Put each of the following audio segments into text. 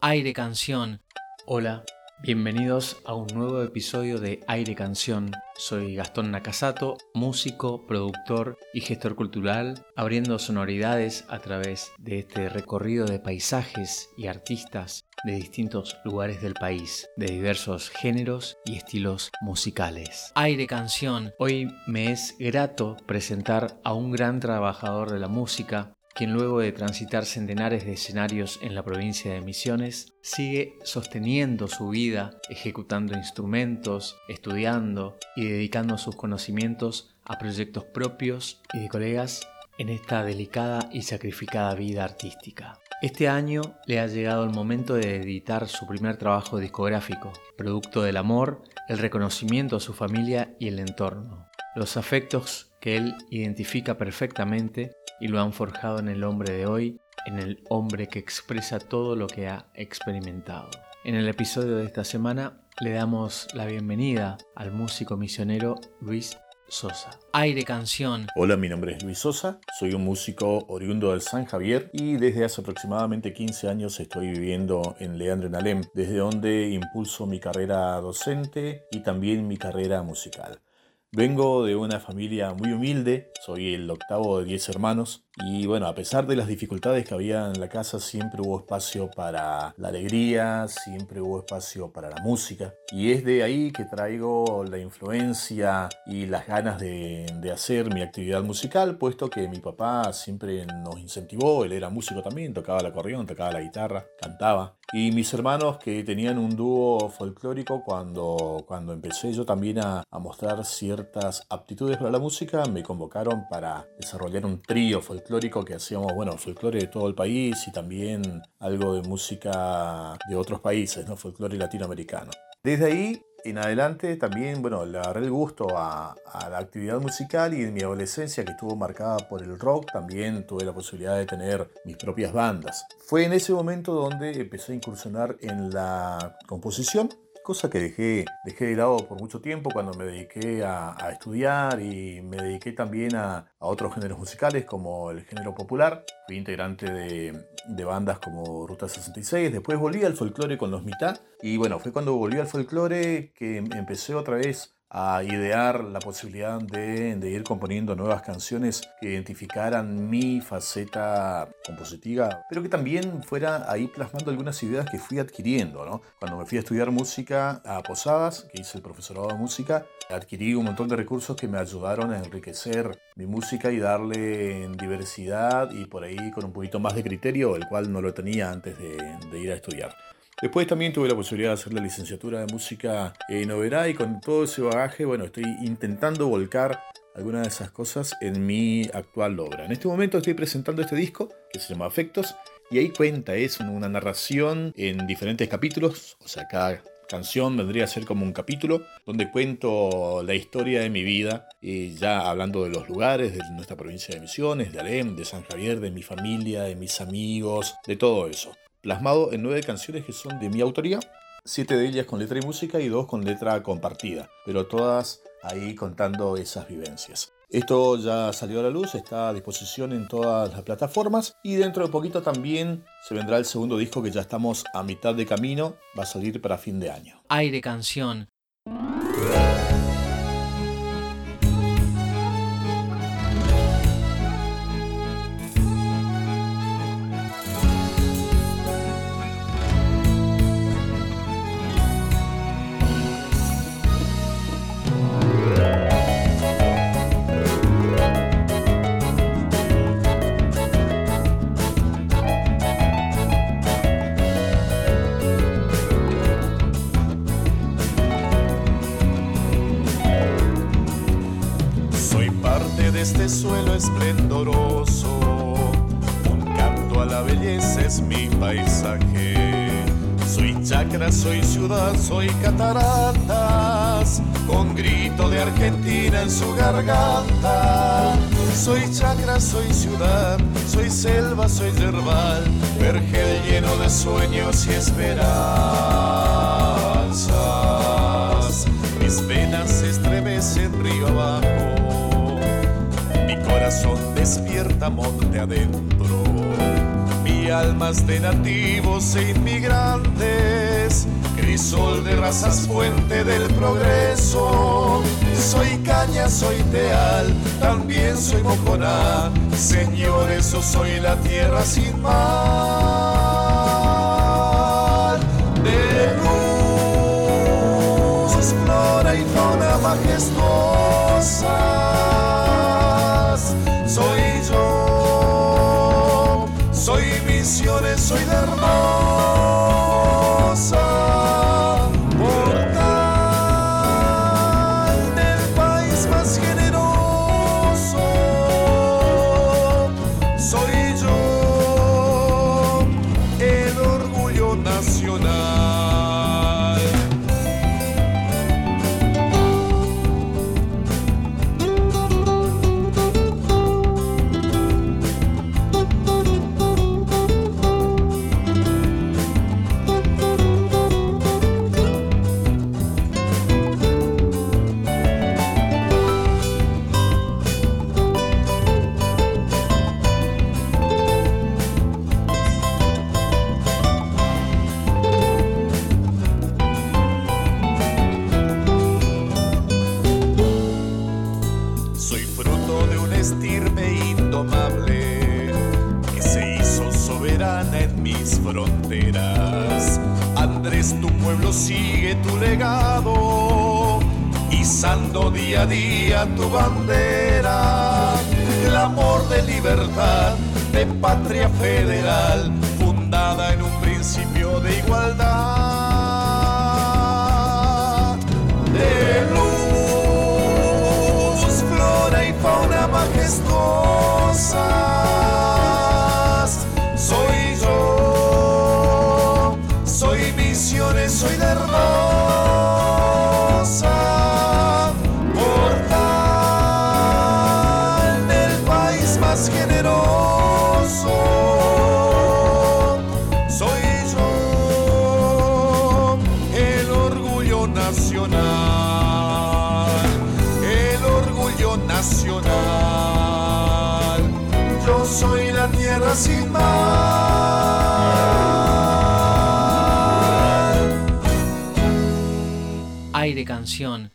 Aire Canción. Hola, bienvenidos a un nuevo episodio de Aire Canción. Soy Gastón Nakasato, músico, productor y gestor cultural, abriendo sonoridades a través de este recorrido de paisajes y artistas de distintos lugares del país, de diversos géneros y estilos musicales. Aire Canción. Hoy me es grato presentar a un gran trabajador de la música, quien luego de transitar centenares de escenarios en la provincia de Misiones, sigue sosteniendo su vida, ejecutando instrumentos, estudiando y dedicando sus conocimientos a proyectos propios y de colegas en esta delicada y sacrificada vida artística. Este año le ha llegado el momento de editar su primer trabajo discográfico, producto del amor, el reconocimiento a su familia y el entorno, los afectos que él identifica perfectamente y lo han forjado en el hombre de hoy, en el hombre que expresa todo lo que ha experimentado. En el episodio de esta semana le damos la bienvenida al músico misionero Luis Sosa. Aire Canción. Hola, mi nombre es Luis Sosa, soy un músico oriundo del San Javier y desde hace aproximadamente 15 años estoy viviendo en Leandro en Alem, desde donde impulso mi carrera docente y también mi carrera musical. Vengo de una familia muy humilde, soy el octavo de 10 hermanos y bueno, a pesar de las dificultades que había en la casa, siempre hubo espacio para la alegría, siempre hubo espacio para la música. Y es de ahí que traigo la influencia y las ganas de, de hacer mi actividad musical, puesto que mi papá siempre nos incentivó, él era músico también, tocaba el acordeón, tocaba la guitarra, cantaba. Y mis hermanos que tenían un dúo folclórico, cuando, cuando empecé yo también a, a mostrar ciertas aptitudes para la música, me convocaron para desarrollar un trío folclórico que hacíamos, bueno, folclore de todo el país y también algo de música de otros países, ¿no? Folclore latinoamericano. Desde ahí en adelante también, bueno, le agarré el gusto a, a, la actividad musical y en mi adolescencia que estuvo marcada por el rock, también tuve la posibilidad de tener mis propias bandas. Fue en ese momento donde empecé a incursionar en la composición cosa que dejé, dejé de lado por mucho tiempo cuando me dediqué a, estudiar y me dediqué también a, otros géneros musicales como el género popular. Fui integrante de bandas como Ruta 66, después volví al folclore con los mitad y bueno, fue cuando volví al folclore que empecé otra vez a idear la posibilidad de, de, ir componiendo nuevas canciones que identificaran mi faceta compositiva, pero que también fuera ahí plasmando algunas ideas que fui adquiriendo. ¿no? Cuando me fui a estudiar música a Posadas, que hice el profesorado de música, adquirí un montón de recursos que me ayudaron a enriquecer mi música y darle diversidad y por ahí con un poquito más de criterio, el cual no lo tenía antes de, de ir a estudiar. Después también tuve la posibilidad de hacer la licenciatura de música en Oberá y con todo ese bagaje, bueno, estoy intentando volcar algunas de esas cosas en mi actual obra. En este momento estoy presentando este disco que se llama Afectos y ahí cuenta, es una narración en diferentes capítulos, o sea, cada canción vendría a ser como un capítulo donde cuento la historia de mi vida, y ya hablando de los lugares, de nuestra provincia de Misiones, de Alem, de San Javier, de mi familia, de mis amigos, de todo eso plasmado en nueve canciones que son de mi autoría, siete de ellas con letra y música y dos con letra compartida, pero todas ahí contando esas vivencias. Esto ya salió a la luz, está a disposición en todas las plataformas y dentro de poquito también se vendrá el segundo disco que ya estamos a mitad de camino, va a salir para fin de año. Aire Canción chacra, soy ciudad, soy cataratas, con grito de Argentina en su garganta. Soy chacra, soy ciudad, soy selva, soy yerbal, vergel lleno de sueños y esperanzas. Mis venas se estremecen río abajo corazón despierta monte adentro. Almas de nativos e inmigrantes, crisol de razas, fuente del progreso. Soy caña, soy teal, también soy mojoná. Señores, yo soy la tierra sin mal. De luz, flora y fauna majestuosas. Soy de hermosa. Soberana en mis fronteras. Andrés, tu pueblo sigue tu legado, izando día a día tu bandera. Clamor de libertad, de patria federal, fundada en un principio de igualdad. Yo soy la tierra sin mal. Aire Canción,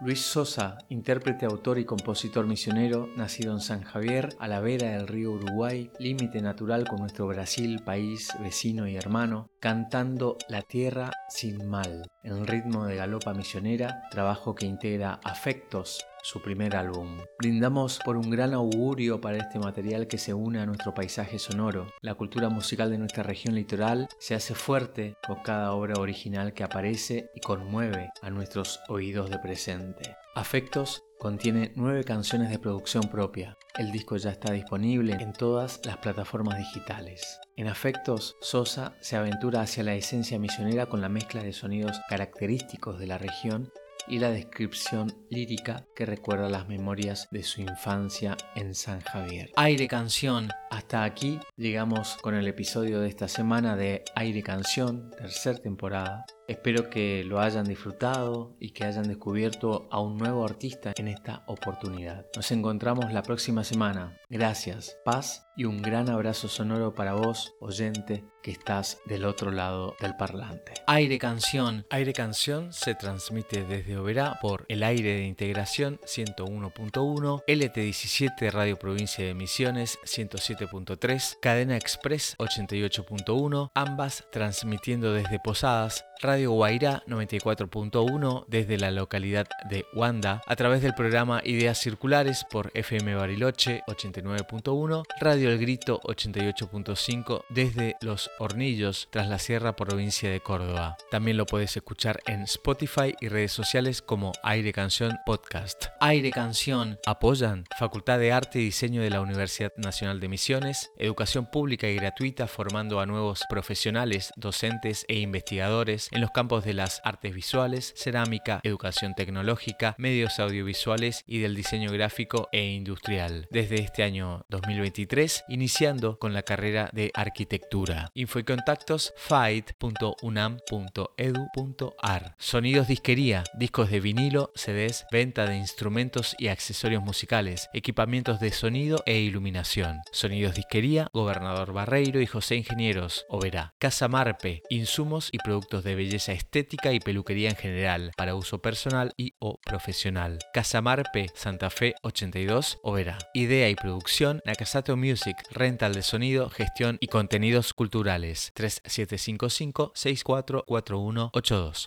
Luis Sosa, intérprete, autor y compositor misionero, nacido en San Javier, a la vera del río Uruguay, límite natural con nuestro Brasil, país vecino y hermano, cantando La Tierra sin mal, en ritmo de galopa misionera, trabajo que integra Afectos, su primer álbum. Brindamos por un gran augurio para este material que se une a nuestro paisaje sonoro. La cultura musical de nuestra región litoral se hace fuerte con cada obra original que aparece y conmueve a nuestros oídos de presente. Afectos contiene nueve canciones de producción propia. El disco ya está disponible en todas las plataformas digitales. En Afectos, Sosa se aventura hacia la esencia misionera con la mezcla de sonidos característicos de la región y la descripción lírica que recuerda las memorias de su infancia en San Javier. Aire Canción, Hasta aquí llegamos con el episodio de esta semana de Aire Canción, tercera temporada. Espero que lo hayan disfrutado y que hayan descubierto a un nuevo artista en esta oportunidad. Nos encontramos la próxima semana. Gracias, paz y un gran abrazo sonoro para vos, oyente, que estás del otro lado del parlante. Aire Canción, Aire Canción se transmite desde Oberá por el aire de integración 101.1, LT17 Radio Provincia de Misiones 107.3, Cadena Express 88.1, ambas transmitiendo desde Posadas, Radio Guairá 94.1 desde la localidad de Huanda, a través del programa Ideas Circulares por FM Bariloche 89.1, Radio El Grito 88.5 desde Los Hornillos, tras la Sierra, provincia de Córdoba. También lo puedes escuchar en Spotify y redes sociales como Aire Canción Podcast. Aire Canción, Apoyan Facultad de Arte y Diseño de la Universidad Nacional de Misiones, educación pública y gratuita formando a nuevos profesionales, docentes e investigadores, en los campos de las artes visuales, cerámica, educación tecnológica, medios audiovisuales y del diseño gráfico e industrial. Desde este año 2023, iniciando con la carrera de arquitectura. Info y contactos fight.unam.edu.ar. Sonidos disquería, discos de vinilo, CDs, venta de instrumentos y accesorios musicales, equipamientos de sonido e iluminación. Sonidos disquería, Gobernador Barreiro y José Ingenieros, Oberá. Casa Marpe, insumos y productos de belleza estética y peluquería en general, para uso personal y o profesional. Casa Marpe, Santa Fe 82, Oberá. Idea y producción, Nakasato Music, rental de sonido, gestión y contenidos culturales. 3755 644182.